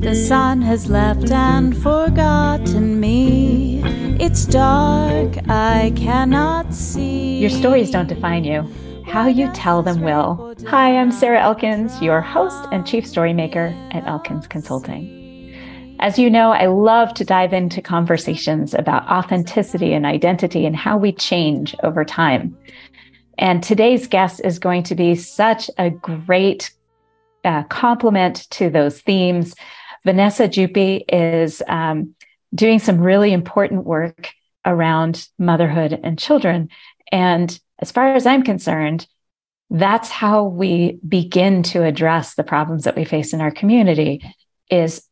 The sun has left and forgotten me. It's dark, I cannot see. Your stories don't define you. How you tell them will. Hi, I'm Sarah Elkins, your host and chief storymaker at Elkins Consulting. As you know, I love to dive into conversations about authenticity and identity and how we change over time. And today's guest is going to be such a great uh, complement to those themes. Vanessa Jupe is um, doing some really important work around motherhood and children. And as far as I'm concerned, that's how we begin to address the problems that we face in our community is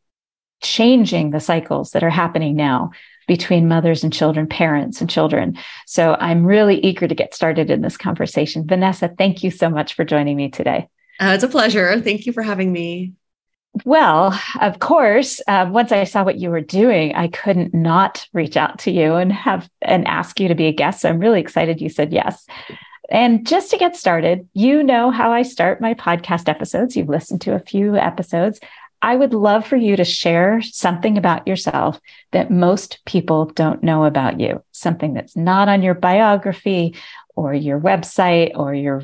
changing the cycles that are happening now between mothers and children, parents and children. So I'm really eager to get started in this conversation. Vanessa, thank you so much for joining me today. Uh, it's a pleasure. Thank you for having me. Well, of course, uh, once I saw what you were doing, I couldn't not reach out to you and have and ask you to be a guest. So I'm really excited you said yes. And just to get started, you know how I start my podcast episodes. You've listened to a few episodes. I would love for you to share something about yourself that most people don't know about you, something that's not on your biography or your website or your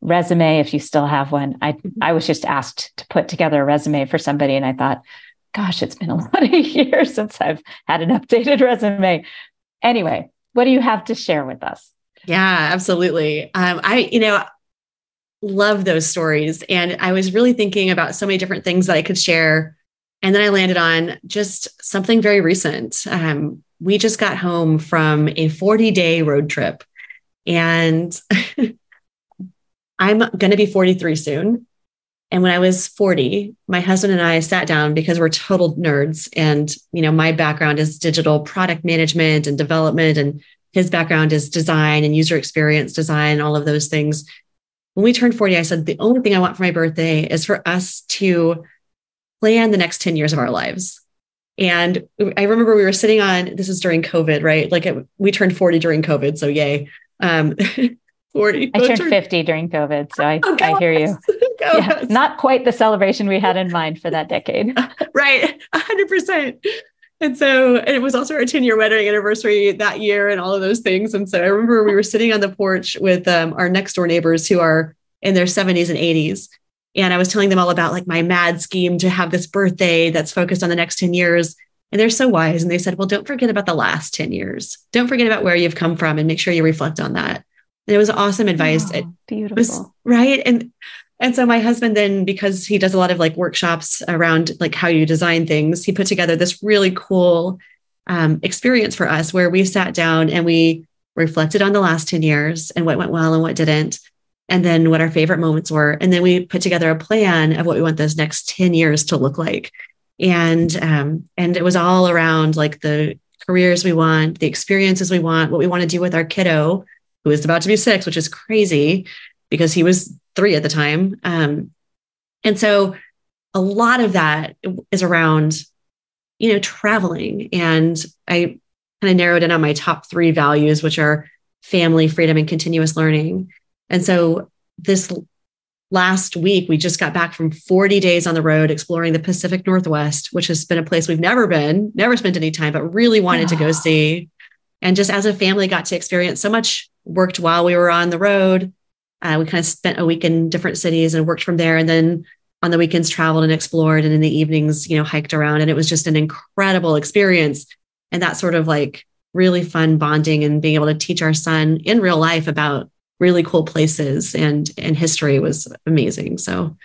resume if you still have one. I I was just asked to put together a resume for somebody and I thought, gosh, it's been a lot of years since I've had an updated resume. Anyway, what do you have to share with us? Yeah, absolutely. Um, I, you know, love those stories. And I was really thinking about so many different things that I could share. And then I landed on just something very recent. Um, we just got home from a 40 day road trip. And I'm going to be 43 soon. And when I was 40, my husband and I sat down because we're total nerds. And, you know, my background is digital product management and development, and his background is design and user experience design, all of those things when we turned 40, I said, the only thing I want for my birthday is for us to plan the next 10 years of our lives. And I remember we were sitting on, this is during COVID, right? Like it, we turned 40 during COVID. So yay. Um, 40. I turned 50 during COVID. So I, oh, I hear you. yeah, not quite the celebration we had in mind for that decade. right. 100%. And so and it was also our 10 year wedding anniversary that year and all of those things. And so I remember we were sitting on the porch with um, our next door neighbors who are in their 70s and 80s. And I was telling them all about like my mad scheme to have this birthday that's focused on the next 10 years. And they're so wise. And they said, well, don't forget about the last 10 years. Don't forget about where you've come from and make sure you reflect on that. And it was awesome advice. Oh, beautiful. Was, right. And and so my husband then, because he does a lot of like workshops around like how you design things, he put together this really cool um, experience for us where we sat down and we reflected on the last 10 years and what went well and what didn't, and then what our favorite moments were. And then we put together a plan of what we want those next 10 years to look like. And um, and it was all around like the careers we want, the experiences we want, what we want to do with our kiddo, who is about to be six, which is crazy because he was three at the time. Um, and so a lot of that is around, you know, traveling. And I kind of narrowed in on my top three values, which are family, freedom, and continuous learning. And so this last week, we just got back from 40 days on the road exploring the Pacific Northwest, which has been a place we've never been, never spent any time, but really wanted to go see. And just as a family, got to experience so much, worked while we were on the road, uh, we kind of spent a week in different cities and worked from there. And then on the weekends, traveled and explored. And in the evenings, you know, hiked around. And it was just an incredible experience. And that sort of like really fun bonding and being able to teach our son in real life about really cool places and and history was amazing. So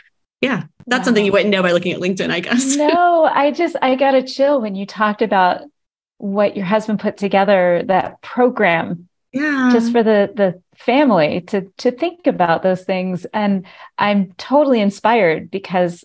yeah, that's wow. something you wouldn't know by looking at LinkedIn, I guess. No, I just I got a chill when you talked about what your husband put together that program yeah. just for the the family to to think about those things. And i'm totally inspired because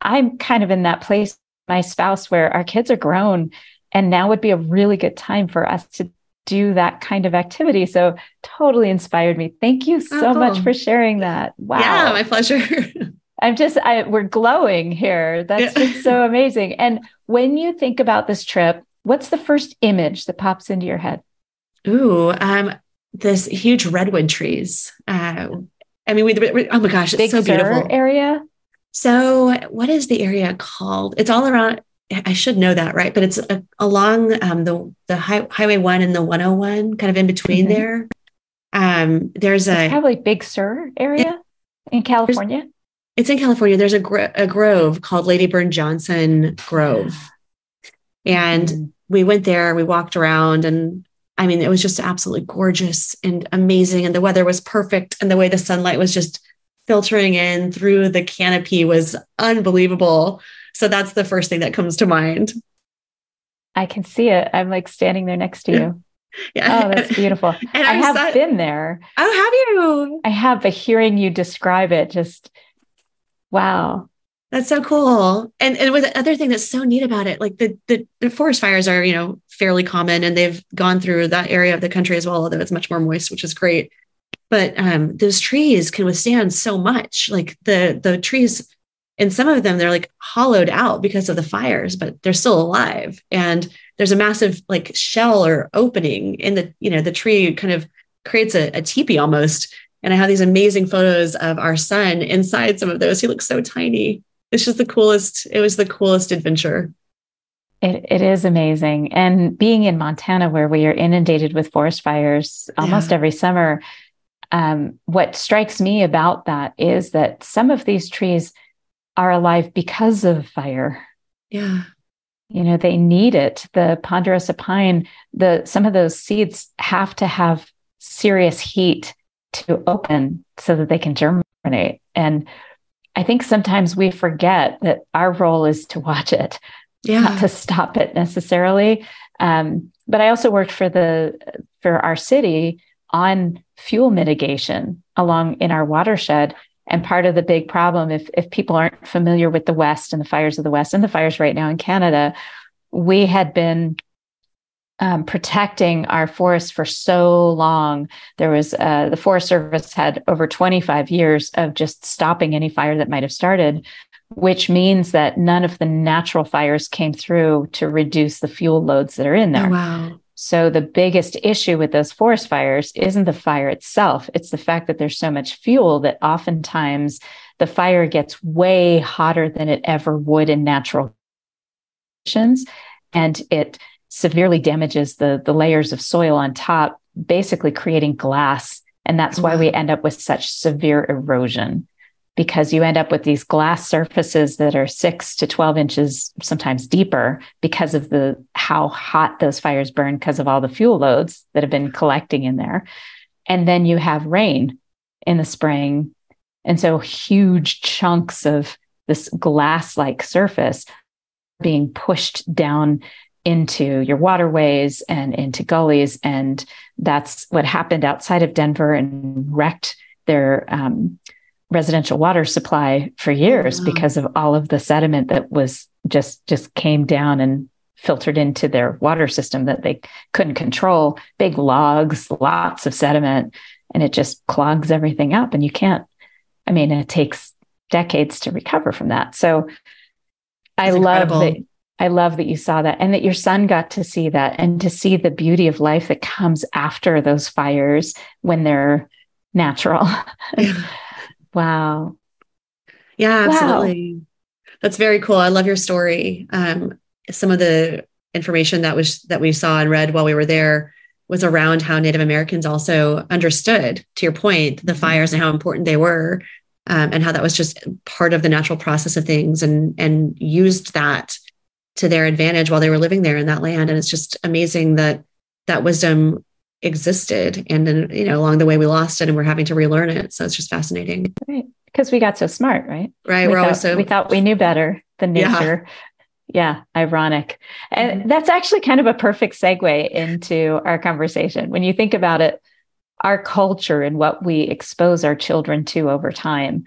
i'm kind of in that place my spouse where our kids are grown and now would be a really good time for us to do that kind of activity. So totally inspired me. Thank you so oh, much for sharing that. Wow. Yeah my pleasure. I'm just I, we're glowing here. That's yeah. just so amazing. And when you think about this trip what's the first image that pops into your head Ooh, um, this huge redwood trees. Uh, I mean, we, we, oh my gosh, it's Big so beautiful area. So, what is the area called? It's all around. I should know that, right? But it's a, along um, the the high, Highway One and the 101, kind of in between mm-hmm. there. Um, there's a probably Big Sur area in California. It's in California. There's a, gro- a grove called Lady Bird Johnson Grove, and mm-hmm. we went there. We walked around, and I mean, it was just absolutely gorgeous and amazing, and the weather was perfect, and the way the sunlight was just filtering in through the canopy was unbelievable. So that's the first thing that comes to mind. I can see it. I'm like standing there next to you. Yeah. Oh, that's beautiful. And I have been there. Oh, have you? I have, but hearing you describe it just wow. That's so cool. And and with the other thing that's so neat about it, like the, the the forest fires are, you know, fairly common and they've gone through that area of the country as well, although it's much more moist, which is great. But um, those trees can withstand so much. Like the the trees and some of them they're like hollowed out because of the fires but they're still alive. And there's a massive like shell or opening in the you know the tree kind of creates a, a teepee almost. And i have these amazing photos of our son inside some of those. He looks so tiny. It's just the coolest it was the coolest adventure it, it is amazing and being in montana where we are inundated with forest fires almost yeah. every summer um, what strikes me about that is that some of these trees are alive because of fire. Yeah. You know, they need it. The ponderosa pine, the some of those seeds have to have serious heat to open so that they can germinate. And I think sometimes we forget that our role is to watch it, yeah. not to stop it necessarily. Um, but I also worked for the for our city on fuel mitigation along in our watershed and part of the big problem, if, if people aren't familiar with the West and the fires of the West and the fires right now in Canada, we had been um, protecting our forests for so long. There was uh, the Forest Service had over 25 years of just stopping any fire that might have started, which means that none of the natural fires came through to reduce the fuel loads that are in there. Oh, wow. So the biggest issue with those forest fires isn't the fire itself. It's the fact that there's so much fuel that oftentimes the fire gets way hotter than it ever would in natural conditions. And it severely damages the, the layers of soil on top, basically creating glass. And that's why we end up with such severe erosion because you end up with these glass surfaces that are six to 12 inches, sometimes deeper, because of the how hot those fires burn because of all the fuel loads that have been collecting in there. And then you have rain in the spring. And so huge chunks of this glass like surface being pushed down into your waterways and into gullies. And that's what happened outside of Denver and wrecked their um, residential water supply for years wow. because of all of the sediment that was just just came down and filtered into their water system that they couldn't control. Big logs lots of sediment and it just clogs everything up and you can't i mean it takes decades to recover from that. So That's i love that i love that you saw that and that your son got to see that and to see the beauty of life that comes after those fires when they're natural Wow. Yeah, absolutely. Wow. That's very cool. I love your story. Um, some of the information that was that we saw and read while we were there was around how Native Americans also understood, to your point, the mm-hmm. fires and how important they were, um, and how that was just part of the natural process of things, and and used that to their advantage while they were living there in that land. And it's just amazing that that wisdom existed and then you know along the way we lost it and we're having to relearn it. So it's just fascinating. Right. Because we got so smart right? Right. We we're thought, so we thought we knew better than nature. Yeah, yeah. Ironic. And mm-hmm. that's actually kind of a perfect segue into our conversation. When you think about it our culture and what we expose our children to over time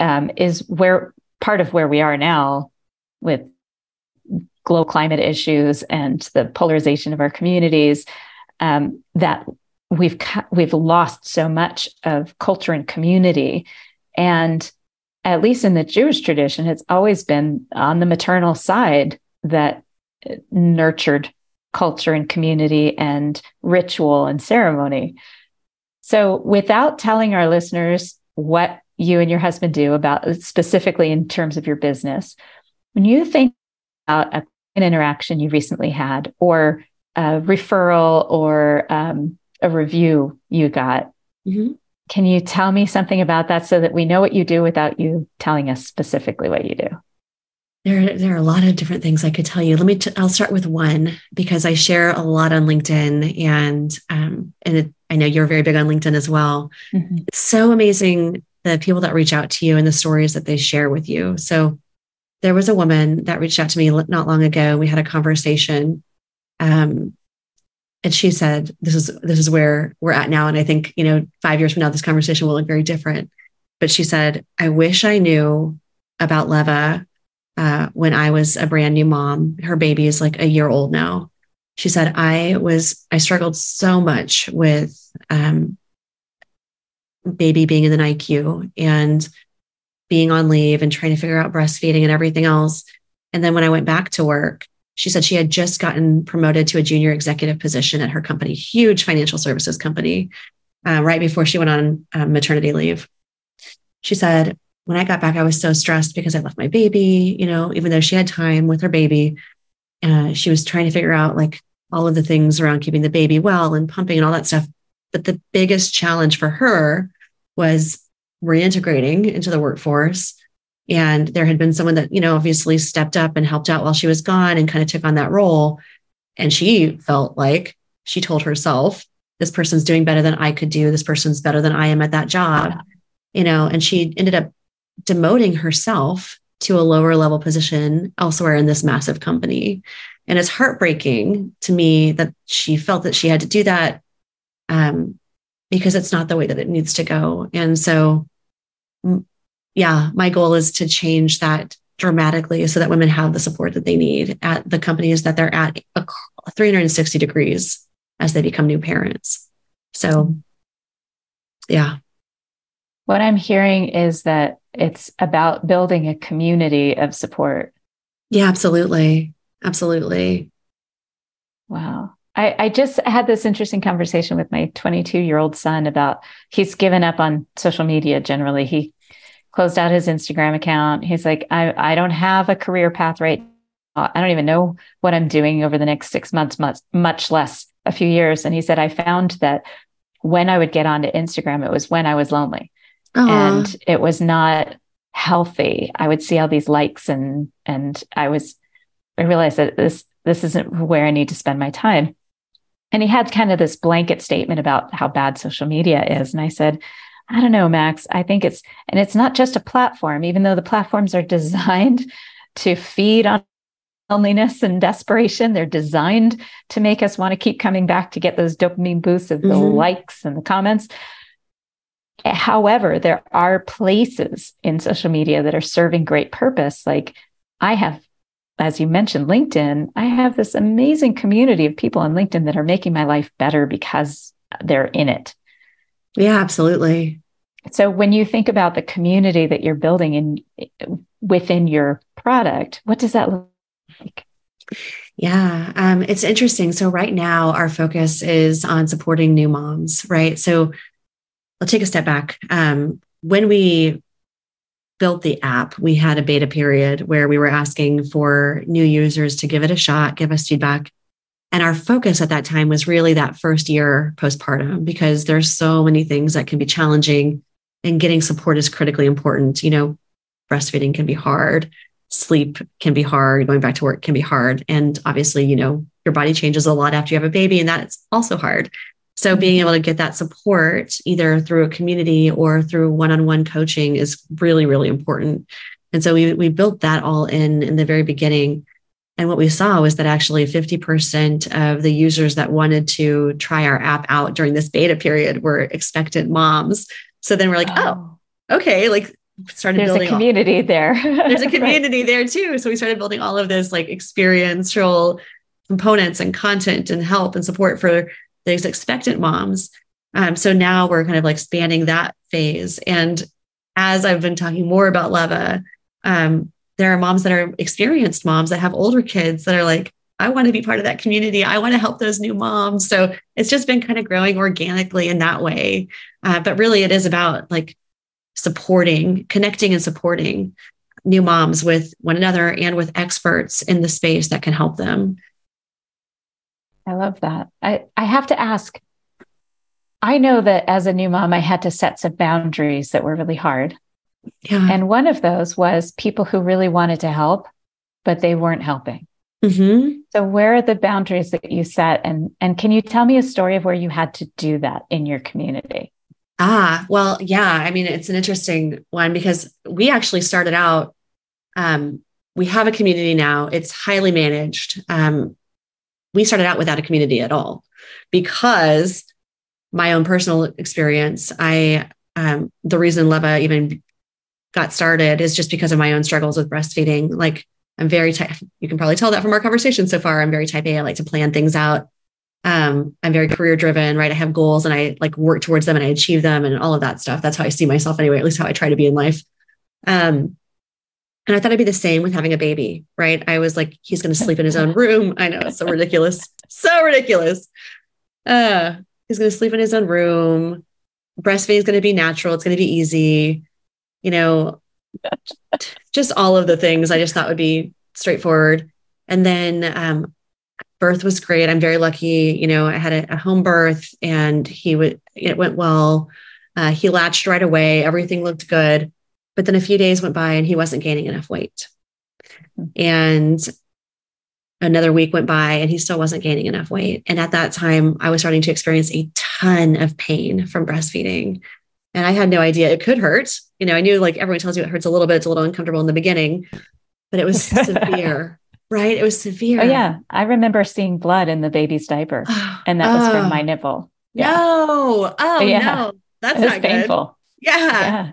um, is where part of where we are now with global climate issues and the polarization of our communities um, that we've we've lost so much of culture and community and at least in the jewish tradition it's always been on the maternal side that nurtured culture and community and ritual and ceremony so without telling our listeners what you and your husband do about specifically in terms of your business. When you think about a, an interaction you recently had, or a referral, or um, a review you got, mm-hmm. can you tell me something about that so that we know what you do without you telling us specifically what you do? There, there are a lot of different things I could tell you. Let me. i will start with one because I share a lot on LinkedIn, and um, and it, I know you're very big on LinkedIn as well. Mm-hmm. It's so amazing the people that reach out to you and the stories that they share with you. So there was a woman that reached out to me not long ago. We had a conversation. Um, and she said, this is, this is where we're at now. And I think, you know, five years from now, this conversation will look very different. But she said, I wish I knew about Leva uh, when I was a brand new mom. Her baby is like a year old now. She said, I was, I struggled so much with um, baby being in the NICU and being on leave and trying to figure out breastfeeding and everything else. And then when I went back to work, she said she had just gotten promoted to a junior executive position at her company, huge financial services company, uh, right before she went on um, maternity leave. She said, when I got back, I was so stressed because I left my baby, you know, even though she had time with her baby, uh, she was trying to figure out like all of the things around keeping the baby well and pumping and all that stuff. But the biggest challenge for her was reintegrating into the workforce. And there had been someone that, you know, obviously stepped up and helped out while she was gone and kind of took on that role. And she felt like she told herself, this person's doing better than I could do. This person's better than I am at that job, you know, and she ended up demoting herself to a lower level position elsewhere in this massive company. And it's heartbreaking to me that she felt that she had to do that um, because it's not the way that it needs to go. And so, yeah, my goal is to change that dramatically so that women have the support that they need at the companies that they're at 360 degrees as they become new parents. So, yeah. What I'm hearing is that it's about building a community of support. Yeah, absolutely. Absolutely. Wow. I, I just had this interesting conversation with my 22 year old son about he's given up on social media generally. He closed out his Instagram account. He's like, I, I don't have a career path right now. I don't even know what I'm doing over the next six months, much, much less a few years. And he said, I found that when I would get onto Instagram, it was when I was lonely Aww. and it was not healthy. I would see all these likes and, and I was, I realized that this, this isn't where I need to spend my time. And he had kind of this blanket statement about how bad social media is. And I said, I don't know, Max. I think it's, and it's not just a platform, even though the platforms are designed to feed on loneliness and desperation. They're designed to make us want to keep coming back to get those dopamine boosts of the mm-hmm. likes and the comments. However, there are places in social media that are serving great purpose. Like I have as you mentioned, LinkedIn, I have this amazing community of people on LinkedIn that are making my life better because they're in it. Yeah, absolutely. So when you think about the community that you're building in within your product, what does that look like? Yeah, um, it's interesting. So right now, our focus is on supporting new moms, right? So I'll take a step back. Um, when we built the app, we had a beta period where we were asking for new users to give it a shot, give us feedback. And our focus at that time was really that first year postpartum because there's so many things that can be challenging and getting support is critically important. You know, breastfeeding can be hard, sleep can be hard, going back to work can be hard. And obviously, you know, your body changes a lot after you have a baby, and that's also hard. So being mm-hmm. able to get that support either through a community or through one-on-one coaching is really, really important. And so we, we built that all in in the very beginning. And what we saw was that actually 50% of the users that wanted to try our app out during this beta period were expectant moms. So then we're like, oh, oh okay, like started there's building a community all, there. there's a community right. there too. So we started building all of this like experiential components and content and help and support for these expectant moms. Um, so now we're kind of like spanning that phase. And as I've been talking more about Leva, um, there are moms that are experienced moms that have older kids that are like, I want to be part of that community. I want to help those new moms. So it's just been kind of growing organically in that way. Uh, but really, it is about like supporting, connecting and supporting new moms with one another and with experts in the space that can help them. I love that. I, I have to ask I know that as a new mom, I had to set some boundaries that were really hard. Yeah. And one of those was people who really wanted to help, but they weren't helping. Mm-hmm. So where are the boundaries that you set? And, and can you tell me a story of where you had to do that in your community? Ah, well, yeah. I mean, it's an interesting one because we actually started out, um, we have a community now. It's highly managed. Um, we started out without a community at all because my own personal experience, I um, the reason Leva even got started is just because of my own struggles with breastfeeding. Like I'm very type. You can probably tell that from our conversation so far. I'm very type A. I like to plan things out. Um, I'm very career driven, right? I have goals and I like work towards them and I achieve them and all of that stuff. That's how I see myself anyway. At least how I try to be in life. Um, and I thought I'd be the same with having a baby, right? I was like, he's going to sleep in his own room. I know it's so ridiculous, so ridiculous. Uh, he's going to sleep in his own room. Breastfeeding is going to be natural. It's going to be easy. You know, just all of the things I just thought would be straightforward. And then um, birth was great. I'm very lucky. You know, I had a, a home birth and he would, it went well. Uh, he latched right away. Everything looked good. But then a few days went by and he wasn't gaining enough weight. And another week went by and he still wasn't gaining enough weight. And at that time, I was starting to experience a ton of pain from breastfeeding. And I had no idea it could hurt. You know, I knew like everyone tells you it hurts a little bit, it's a little uncomfortable in the beginning, but it was severe, right? It was severe. Oh, yeah. I remember seeing blood in the baby's diaper, and that was from oh. my nipple. Yeah. No. Oh, yeah. no. That's not painful. Good. Yeah. yeah.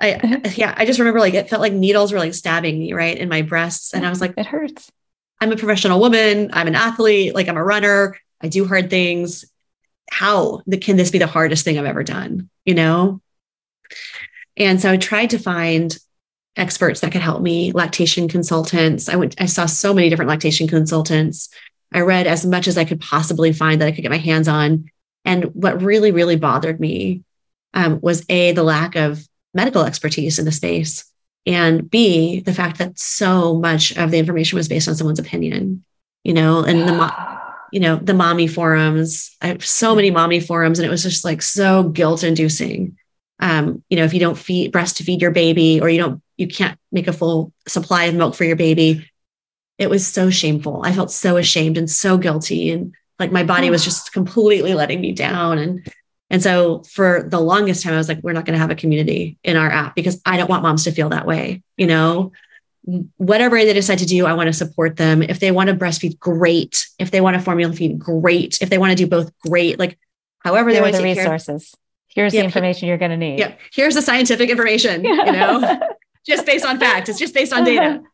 I yeah, I just remember like it felt like needles were like stabbing me right in my breasts, and I was like, it hurts. I'm a professional woman. I'm an athlete. Like I'm a runner. I do hard things. How can this be the hardest thing I've ever done? You know? And so I tried to find experts that could help me, lactation consultants. I went, I saw so many different lactation consultants. I read as much as I could possibly find that I could get my hands on. And what really, really bothered me um, was A, the lack of medical expertise in the space and B, the fact that so much of the information was based on someone's opinion, you know, and the, you know, the mommy forums. I have so many mommy forums, and it was just like so guilt inducing. Um, you know, if you don't feed breastfeed your baby or you don't, you can't make a full supply of milk for your baby. It was so shameful. I felt so ashamed and so guilty. And like my body was just completely letting me down. And and so for the longest time, I was like, we're not going to have a community in our app because I don't want moms to feel that way. You know, whatever they decide to do, I want to support them. If they want to breastfeed, great. If they want to formula feed, great. If they want to do both, great. Like however Here they want to the resources. Here's the information you're going to need. Yeah. Here's the scientific information, you know, just based on fact. It's just based on data.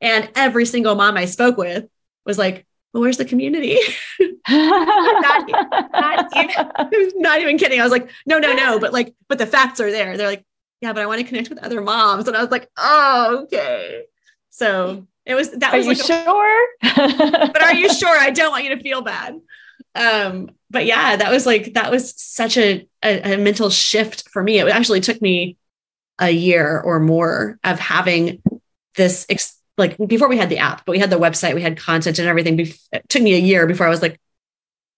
And every single mom I spoke with was like, well, where's the community? not, not, even, not even kidding. I was like, no, no, no. But like, but the facts are there. They're like, yeah, but I want to connect with other moms. And I was like, oh, okay. So it was that are was you like sure? But are you sure? I don't want you to feel bad. Um, but yeah, that was like that was such a, a, a mental shift for me. It actually took me a year or more of having this ex- like before we had the app, but we had the website, we had content and everything. Bef- it took me a year before I was like,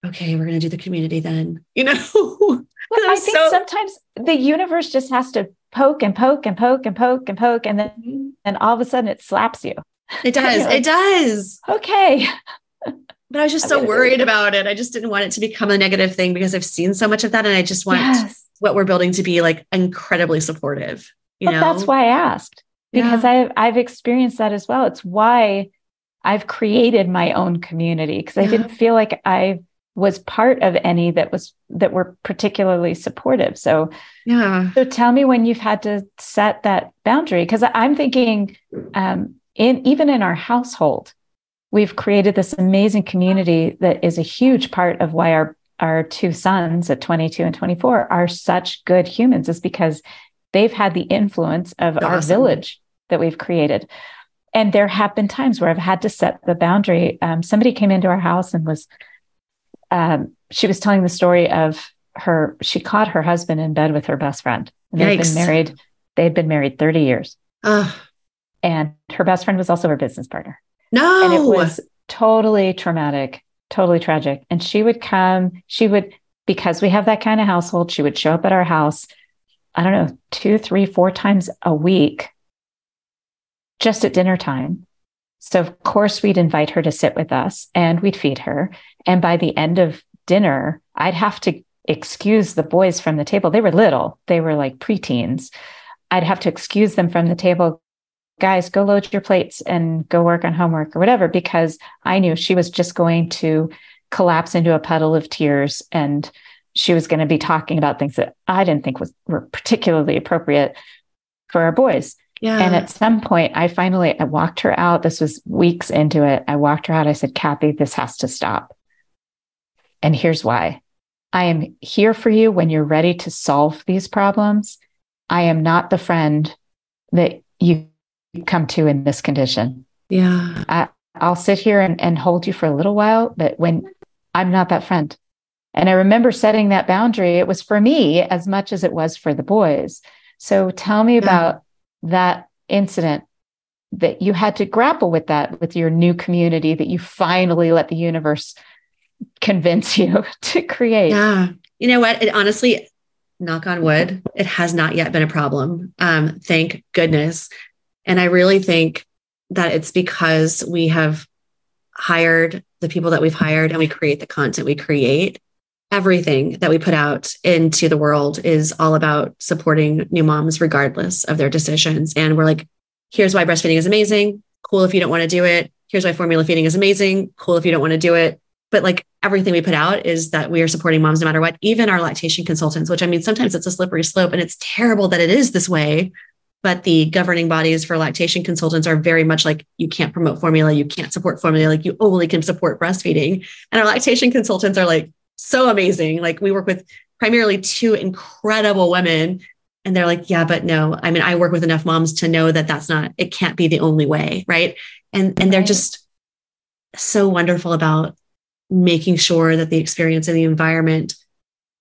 okay, we're going to do the community then, you know? well, I think so- sometimes the universe just has to poke and poke and poke and poke and poke. And then, and all of a sudden it slaps you. It does. like, it does. Okay. But I was just so worried about it. I just didn't want it to become a negative thing because I've seen so much of that. And I just want yes. what we're building to be like incredibly supportive. You know, that's why I asked because yeah. I've I've experienced that as well. It's why I've created my own community because I yeah. didn't feel like I was part of any that was that were particularly supportive. So yeah. So tell me when you've had to set that boundary because I'm thinking um, in even in our household, we've created this amazing community that is a huge part of why our our two sons at 22 and 24 are such good humans is because they've had the influence of awesome. our village that we've created. And there have been times where I've had to set the boundary. Um, somebody came into our house and was, um, she was telling the story of her, she caught her husband in bed with her best friend. And they've been married, they'd been married 30 years. And her best friend was also her business partner. No. And it was totally traumatic, totally tragic. And she would come, she would, because we have that kind of household, she would show up at our house, I don't know, two, three, four times a week, just at dinner time. So, of course, we'd invite her to sit with us and we'd feed her. And by the end of dinner, I'd have to excuse the boys from the table. They were little, they were like preteens. I'd have to excuse them from the table. Guys, go load your plates and go work on homework or whatever, because I knew she was just going to collapse into a puddle of tears and she was going to be talking about things that I didn't think was were particularly appropriate for our boys. Yeah. And at some point, I finally I walked her out. This was weeks into it. I walked her out. I said, Kathy, this has to stop. And here's why. I am here for you when you're ready to solve these problems. I am not the friend that you come to in this condition. Yeah. I, I'll sit here and, and hold you for a little while, but when I'm not that friend. And I remember setting that boundary. It was for me as much as it was for the boys. So tell me yeah. about that incident that you had to grapple with that with your new community that you finally let the universe convince you to create. Yeah. You know what? It honestly, knock on wood, it has not yet been a problem. Um, thank goodness. And I really think that it's because we have hired the people that we've hired and we create the content we create. Everything that we put out into the world is all about supporting new moms, regardless of their decisions. And we're like, here's why breastfeeding is amazing. Cool if you don't want to do it. Here's why formula feeding is amazing. Cool if you don't want to do it. But like everything we put out is that we are supporting moms no matter what, even our lactation consultants, which I mean, sometimes it's a slippery slope and it's terrible that it is this way but the governing bodies for lactation consultants are very much like you can't promote formula, you can't support formula, like you only can support breastfeeding. And our lactation consultants are like so amazing. Like we work with primarily two incredible women and they're like yeah but no i mean i work with enough moms to know that that's not it can't be the only way right and and they're just so wonderful about making sure that the experience and the environment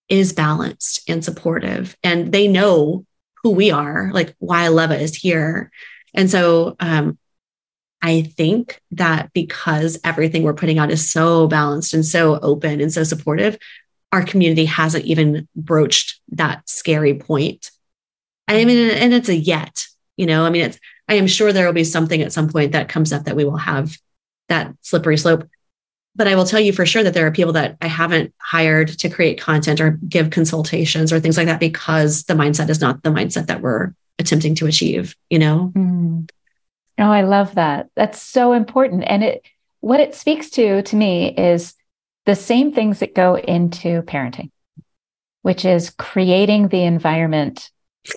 is balanced and supportive and they know who we are, like why Leva is here. And so um, I think that because everything we're putting out is so balanced and so open and so supportive, our community hasn't even broached that scary point. I mean, and it's a yet, you know, I mean, it's, I am sure there will be something at some point that comes up that we will have that slippery slope but I will tell you for sure that there are people that I haven't hired to create content or give consultations or things like that because the mindset is not the mindset that we're attempting to achieve, you know? Mm. Oh, I love that. That's so important. And it, what it speaks to to me is the same things that go into parenting, which is creating the environment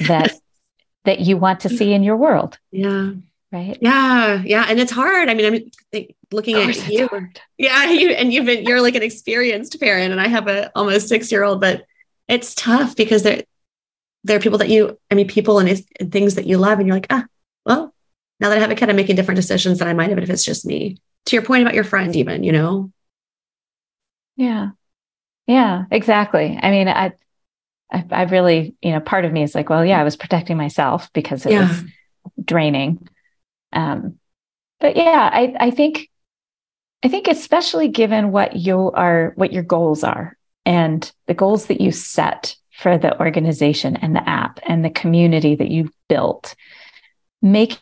that that you want to see in your world. Yeah. Right. Yeah. Yeah. And it's hard. I mean, I'm looking at you. Hard. Yeah. You, and you've been, you're like an experienced parent and I have a almost six year old, but it's tough because there, there are people that you, I mean, people and, and things that you love and you're like, ah, well, now that I have a kid, I'm making different decisions than I might have if it's just me. To your point about your friend, even, you know? Yeah. Yeah, exactly. I mean, I, I, I really, you know, part of me is like, well, yeah, I was protecting myself because it yeah. was draining. Um, but yeah, I, I think, I think especially given what you are, what your goals are and the goals that you set for the organization and the app and the community that you built, making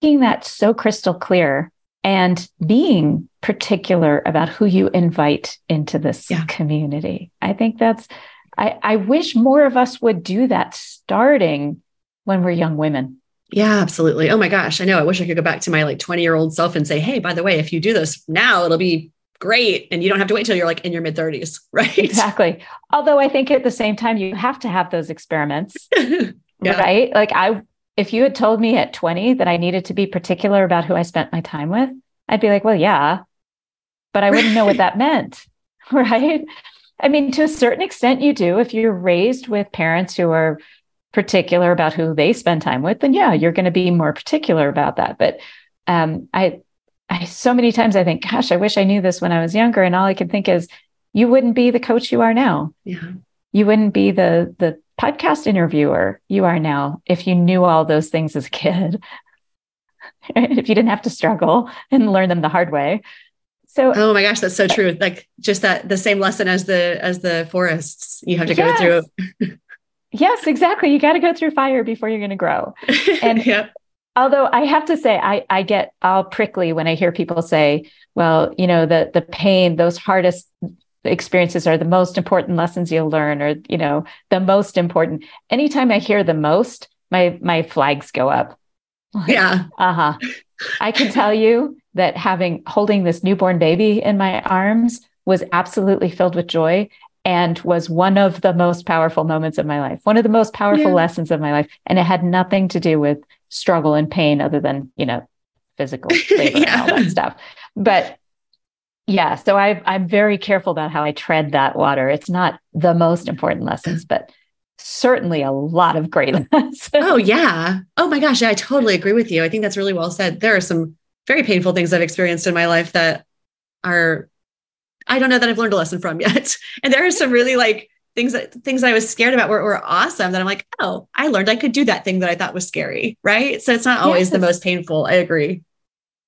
that so crystal clear and being particular about who you invite into this yeah. community. I think that's, I, I wish more of us would do that starting when we're young women. Yeah, absolutely. Oh my gosh. I know. I wish I could go back to my like 20 year old self and say, hey, by the way, if you do this now, it'll be great. And you don't have to wait till you're like in your mid 30s. Right. Exactly. Although I think at the same time, you have to have those experiments. yeah. Right. Like I, if you had told me at 20 that I needed to be particular about who I spent my time with, I'd be like, well, yeah, but I wouldn't know what that meant. Right. I mean, to a certain extent, you do. If you're raised with parents who are particular about who they spend time with, then yeah, you're going to be more particular about that. But um, I, I so many times I think, gosh, I wish I knew this when I was younger. And all I can think is, you wouldn't be the coach you are now. Yeah. You wouldn't be the the podcast interviewer you are now if you knew all those things as a kid, if you didn't have to struggle and learn them the hard way. So Oh my gosh, that's so true. Like just that the same lesson as the as the forests you have to Yes. go through. yes, exactly. You got to go through fire before you're going to grow. And- yep. Although I have to say, I, I get all prickly when I hear people say, well, you know, the the pain, those hardest experiences are the most important lessons you'll learn, or, you know, the most important. Anytime I hear the most, my my flags go up. Yeah. Uh-huh. I can tell you that having holding this newborn baby in my arms was absolutely filled with joy and was one of the most powerful moments of my life. One of the most powerful Yeah. lessons of my life. And it had nothing to do with struggle and pain other than, you know, physical labor and all that stuff. But yeah, so I I'm very careful about how I tread that water. It's not the most important lessons, but certainly a lot of great lessons. Oh yeah. Oh my gosh, yeah, I totally agree with you. I think that's really well said. There are some very painful things I've experienced in my life that are I don't know that I've learned a lesson from yet. And there are some really like things that things I was scared about were, were awesome that I'm like, oh, I learned I could do that thing that I thought was scary. Right. So it's not always the most painful. I agree.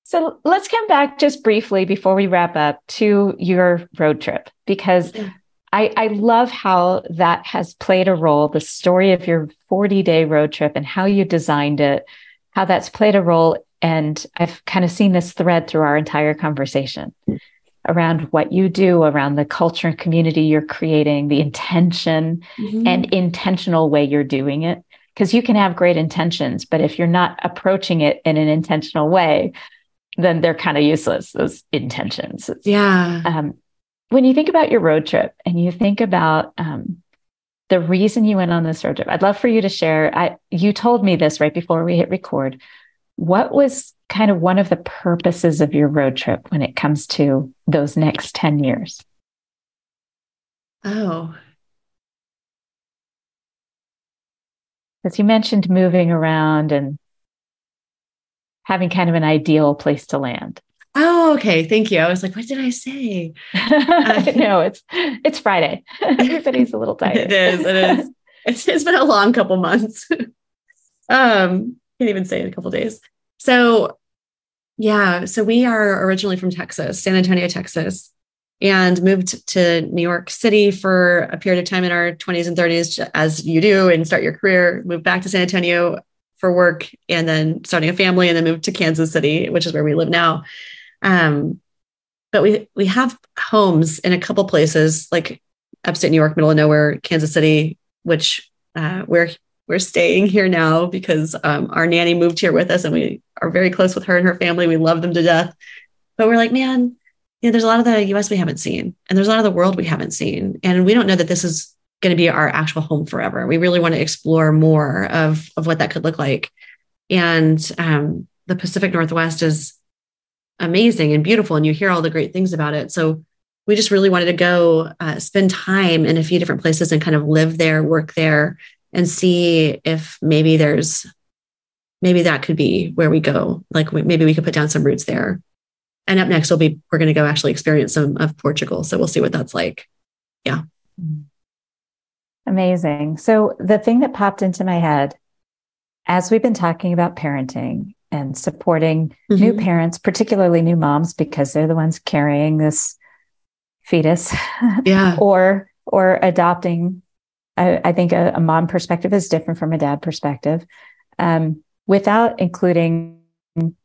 So let's come back just briefly before we wrap up to your road trip because Yeah. I, I love how that has played a role, the story of your 40 day road trip and how you designed it, how that's played a role. And I've kind of seen this thread through our entire conversation around what you do, around the culture and community you're creating, the intention and intentional way you're doing it. Because you can have great intentions, but if you're not approaching it in an intentional way, then they're kind of useless, those intentions. yeah. Um, when you think about your road trip and you think about um, the reason you went on this road trip, I'd love for you to share. I, you told me this right before we hit record. What was kind of one of the purposes of your road trip when it comes to those next 10 years? Oh. As you mentioned moving around and having kind of an ideal place to land. Oh, okay. Thank you. I was like, what did I say? no, it's it's Friday. Everybody's a little tired. It is. It is. It's, it's been a long couple months. um, can't even say in a couple days. So, yeah. So we are originally from Texas, San Antonio, Texas, and moved to New York City for a period of time in our 20s and 30s, as you do, and start your career. Moved back to San Antonio for work, and then starting a family, and then moved to Kansas City, which is where we live now. Um, but we we have homes in a couple places, like upstate New York, middle of nowhere, Kansas City, which uh, we're we're staying here now because um, our nanny moved here with us, and we are very close with her and her family. We love them to death, but we're like, man, you know, there's a lot of the U.S. we haven't seen, and there's a lot of the world we haven't seen, and we don't know that this is going to be our actual home forever. We really want to explore more of of what that could look like, and um, the Pacific Northwest is amazing and beautiful, and you hear all the great things about it. So we just really wanted to go uh, spend time in a few different places and kind of live there, work there, and see if maybe there's maybe that could be where we go. Like we, maybe we could put down some roots there. And up next, we'll be we're going to go actually experience some of Portugal. So we'll see what that's like. Yeah. Amazing. So, the thing that popped into my head as we've been talking about parenting and supporting new Mhm. parents, particularly new moms, because they're the ones carrying this fetus Yeah. or or adopting. I, I think a, a mom perspective is different from a dad perspective. Um, without including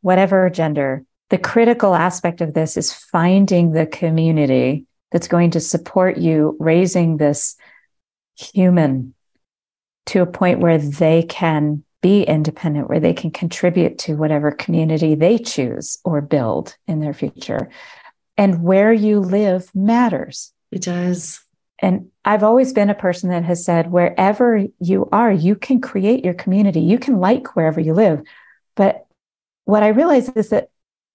whatever gender, the critical aspect of this is finding the community that's going to support you raising this human to a point where they can be independent, where they can contribute to whatever community they choose or build in their future. And where you live matters. It does. And I've always been a person that has said, wherever you are, you can create your community. You can like wherever you live. But what I realize is that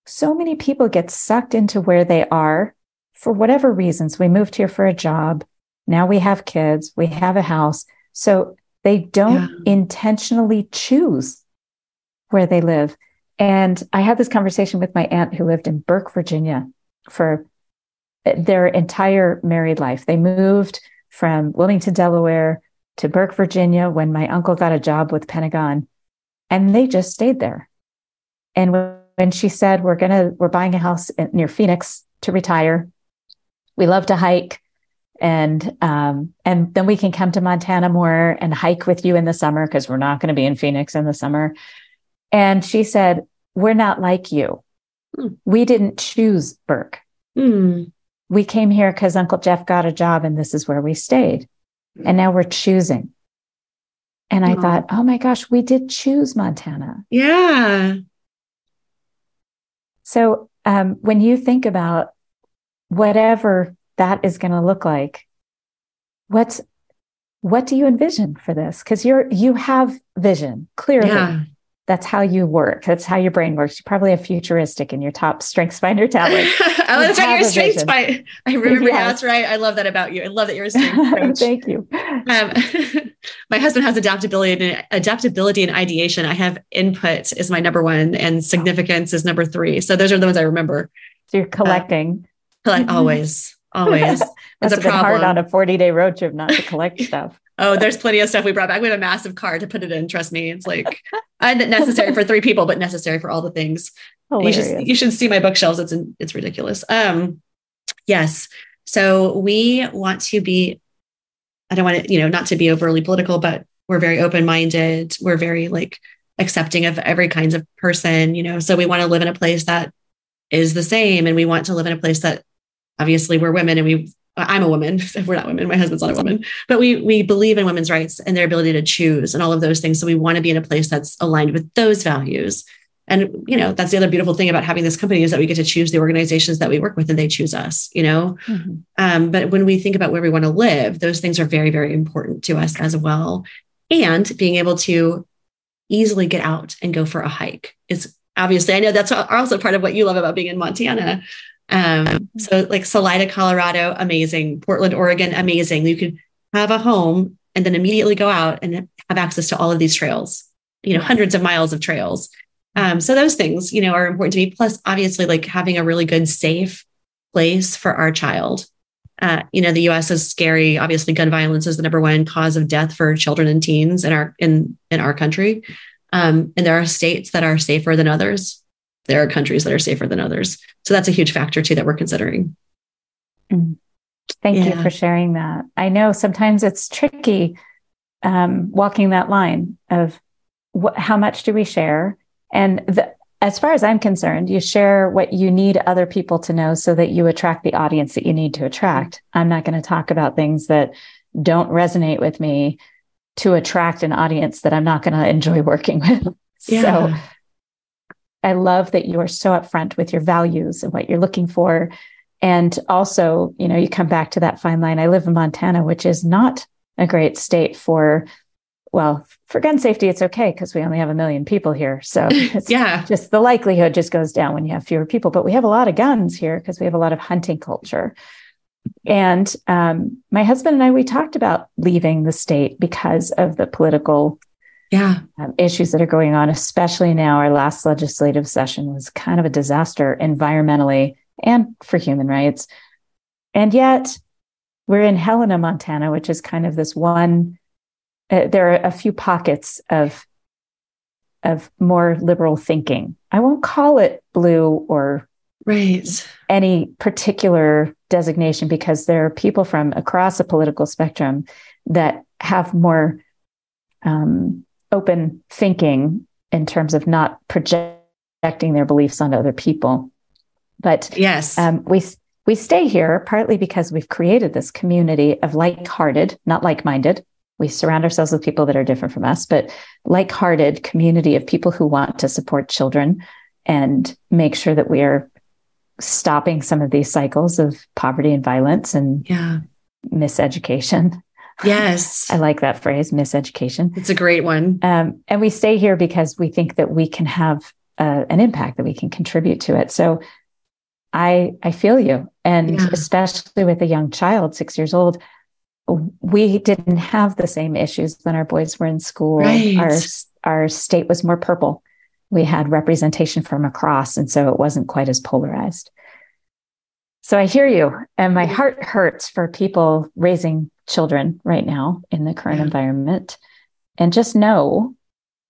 so many people get sucked into where they are for whatever reasons. We moved here for a job. Now we have kids, we have a house. So they don't intentionally choose where they live. And I had this conversation with my aunt who lived in Burke, Virginia for their entire married life. They moved from Wilmington, Delaware to Burke, Virginia when my uncle got a job with Pentagon and they just stayed there. And when she said, we're going to, we're buying a house near Phoenix to retire. We love to hike and um, and then we can come to Montana more and hike with you in the summer because we're not going to be in Phoenix in the summer. And she said, "We're not like you. Mm. We didn't choose Burke. Mm. We came here because Uncle Jeff got a job, and this is where we stayed. And now we're choosing." And I oh. thought, "Oh my gosh, we did choose Montana." Yeah. So um, when you think about whatever that is going to look like what's what do you envision for this because you're you have vision clearly yeah. That's how you work. That's how your brain works. You probably have futuristic in your top strengths finder tablet i love that your strengths finder i remember yes. that's right. I love that about you. I love that you're a strengths coach. Thank you. Um, my husband has adaptability and adaptability and ideation. I have input is my number one and significance is number three. So those are the ones i remember. So you're collecting. Uh, like always. Always. it's a problem. hard on a 40 day road trip not to collect stuff. Oh, there's plenty of stuff we brought back. We have a massive car to put it in. Trust me. It's like necessary for three people, but necessary for all the things. You should, you should see my bookshelves. It's, it's ridiculous. Um, yes. So we want to be, I don't want to, you know, not to be overly political, but we're very open-minded. We're very like accepting of every kinds of person, you know, so we want to live in a place that is the same. And we want to live in a place that obviously we're women and we I'm a woman. We're not women. My husband's not a woman, but we we believe in women's rights and their ability to choose and all of those things. So we want to be in a place that's aligned with those values. And you know, that's the other beautiful thing about having this company is that we get to choose the organizations that we work with and they choose us. You know, mm-hmm. um, but when we think about where we want to live, those things are very very important to us as well. And being able to easily get out and go for a hike is obviously I know that's also part of what you love about being in Montana um, so like Salida, Colorado, amazing. Portland, Oregon, amazing. You could have a home and then immediately go out and have access to all of these trails, you know, hundreds of miles of trails. Um, so those things, you know, are important to me. Plus, obviously, like having a really good, safe place for our child. Uh, you know, the U.S. is scary. Obviously, gun violence is the number one cause of death for children and teens in our in in our country. Um, and there are states that are safer than others there are countries that are safer than others. So that's a huge factor too that we're considering. Mm. Thank yeah. you for sharing that. I know sometimes it's tricky um, walking that line of wh- how much do we share? And the, as far as I'm concerned, you share what you need other people to know so that you attract the audience that you need to attract. I'm not going to talk about things that don't resonate with me to attract an audience that I'm not going to enjoy working with. Yeah. So I love that you are so upfront with your values and what you're looking for. And also, you know, you come back to that fine line. I live in Montana, which is not a great state for, well, for gun safety, it's okay because we only have a million people here. So yeah, just the likelihood just goes down when you have fewer people. But we have a lot of guns here because we have a lot of hunting culture. And um, my husband and I, we talked about leaving the state because of the political yeah. Um, issues that are going on especially now. Our last legislative session was kind of a disaster environmentally and for human rights. And yet we're in helena montana which is kind of this one uh, there are a few pockets of of more liberal thinking. I won't call it blue or right. any particular designation because there are people from across the political spectrum that have more um, open thinking in terms of not projecting their beliefs onto other people. But yes, um, we we stay here partly because we've created this community of like-hearted, not like-minded. We surround ourselves with people that are different from us, but like-hearted community of people who want to support children and make sure that we are stopping some of these cycles of poverty and violence and yeah. miseducation. Yes. I like that phrase, miseducation. It's a great one. Um, and we stay here because we think that we can have uh, an impact, that we can contribute to it. So I, I feel you. And yeah. especially with a young child, six years old, we didn't have the same issues when our boys were in school. Right. Our, our state was more purple. We had representation from across. And so it wasn't quite as polarized. So I hear you, and my heart hurts for people raising children right now in the current yeah. environment. And just know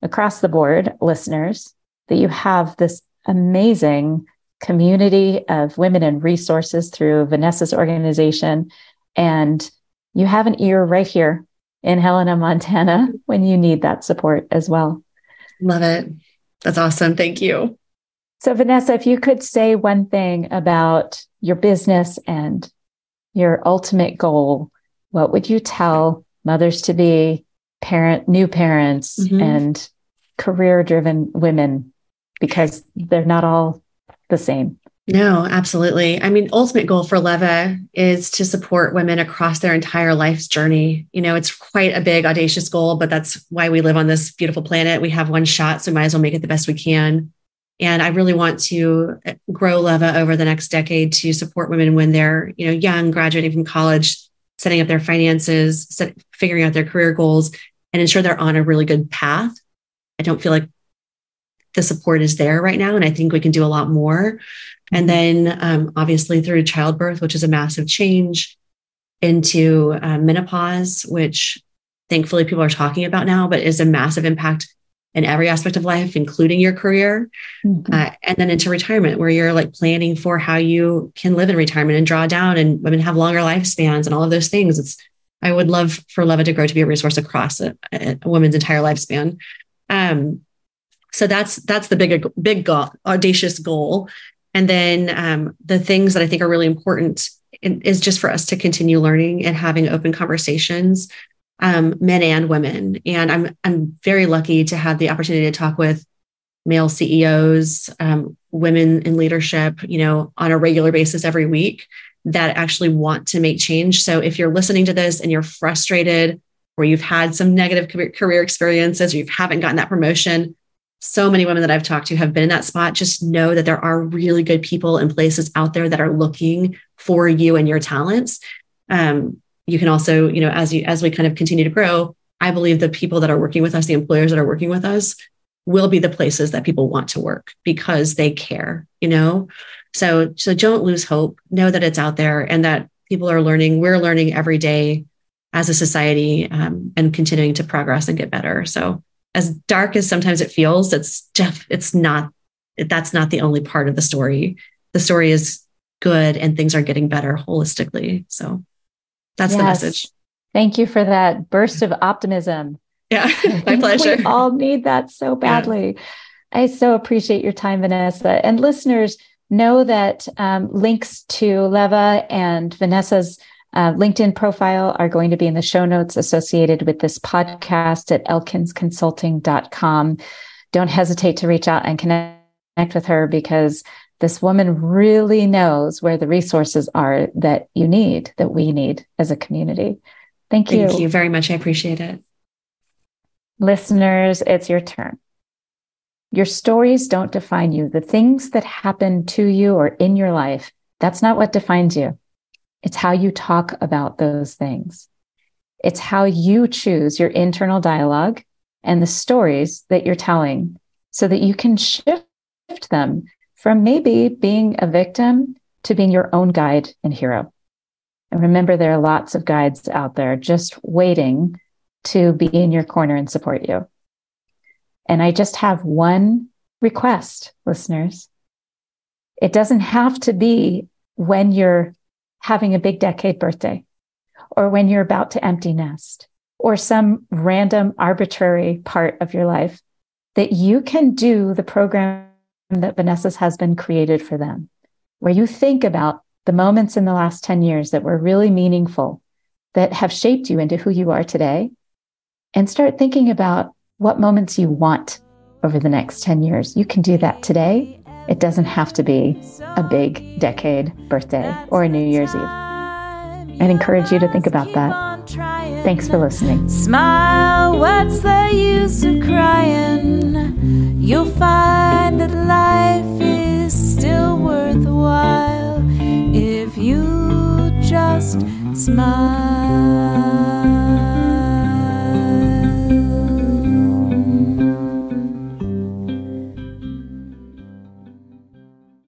across the board, listeners, that you have this amazing community of women and resources through Vanessa's organization. And you have an ear right here in Helena, Montana when you need that support as well. Love it. That's awesome. Thank you. So, Vanessa, if you could say one thing about your business and your ultimate goal, what would you tell mothers to be, parent, new parents, mm-hmm. and career driven women? Because they're not all the same. No, absolutely. I mean, ultimate goal for Leva is to support women across their entire life's journey. You know, it's quite a big, audacious goal, but that's why we live on this beautiful planet. We have one shot, so we might as well make it the best we can. And I really want to grow Leva over the next decade to support women when they're, you know, young, graduating from college, setting up their finances, set, figuring out their career goals, and ensure they're on a really good path. I don't feel like the support is there right now, and I think we can do a lot more. And then um, obviously through childbirth, which is a massive change, into uh, menopause, which thankfully people are talking about now, but is a massive impact in every aspect of life, including your career. Mm-hmm. Uh, and then into retirement, where you're like planning for how you can live in retirement and draw down, and women have longer lifespans and all of those things. It's I would love for Leva to grow to be a resource across a, a woman's entire lifespan. Um, so that's that's the big big goal, audacious goal and then um, the things that I think are really important is just for us to continue learning and having open conversations, um, men and women. And I'm I'm very lucky to have the opportunity to talk with male CEOs, um, women in leadership, you know, on a regular basis every week that actually want to make change. So if you're listening to this and you're frustrated or you've had some negative career experiences or you haven't gotten that promotion, so many women that I've talked to have been in that spot. Just know that there are really good people and places out there that are looking for you and your talents. Um, you can also, you know, as you as we kind of continue to grow, I believe the people that are working with us, the employers that are working with us, will be the places that people want to work because they care, you know. So so don't lose hope. Know that it's out there and that people are learning. We're learning every day as a society um, and continuing to progress and get better. So as dark as sometimes it feels, it's Jeff, it's not, that's not the only part of the story. The story is good and things are getting better holistically. So that's yes. the message. Thank you for that burst of optimism. Yeah, my pleasure. we all need that so badly. Yeah. I so appreciate your time, Vanessa. And listeners, know that um, links to Leva and Vanessa's uh, LinkedIn profile are going to be in the show notes associated with this podcast at elkinsconsulting.com. Don't hesitate to reach out and connect with her because this woman really knows where the resources are that you need, that we need as a community. Thank you. Thank you very much. I appreciate it. Listeners, it's your turn. Your stories don't define you. The things that happen to you or in your life, that's not what defines you. It's how you talk about those things. It's how you choose your internal dialogue and the stories that you're telling so that you can shift them from maybe being a victim to being your own guide and hero. And remember, there are lots of guides out there just waiting to be in your corner and support you. And I just have one request, listeners. It doesn't have to be when you're having a big decade birthday, or when you're about to empty nest, or some random arbitrary part of your life, that you can do the program that Vanessa's husband created for them, where you think about the moments in the last 10 years that were really meaningful, that have shaped you into who you are today, and start thinking about what moments you want over the next 10 years. You can do that today it doesn't have to be a big decade birthday or a New Year's Eve. I'd encourage you to think about that. Thanks for listening. Smile, what's the use of crying? You'll find that life is still worthwhile if you just smile.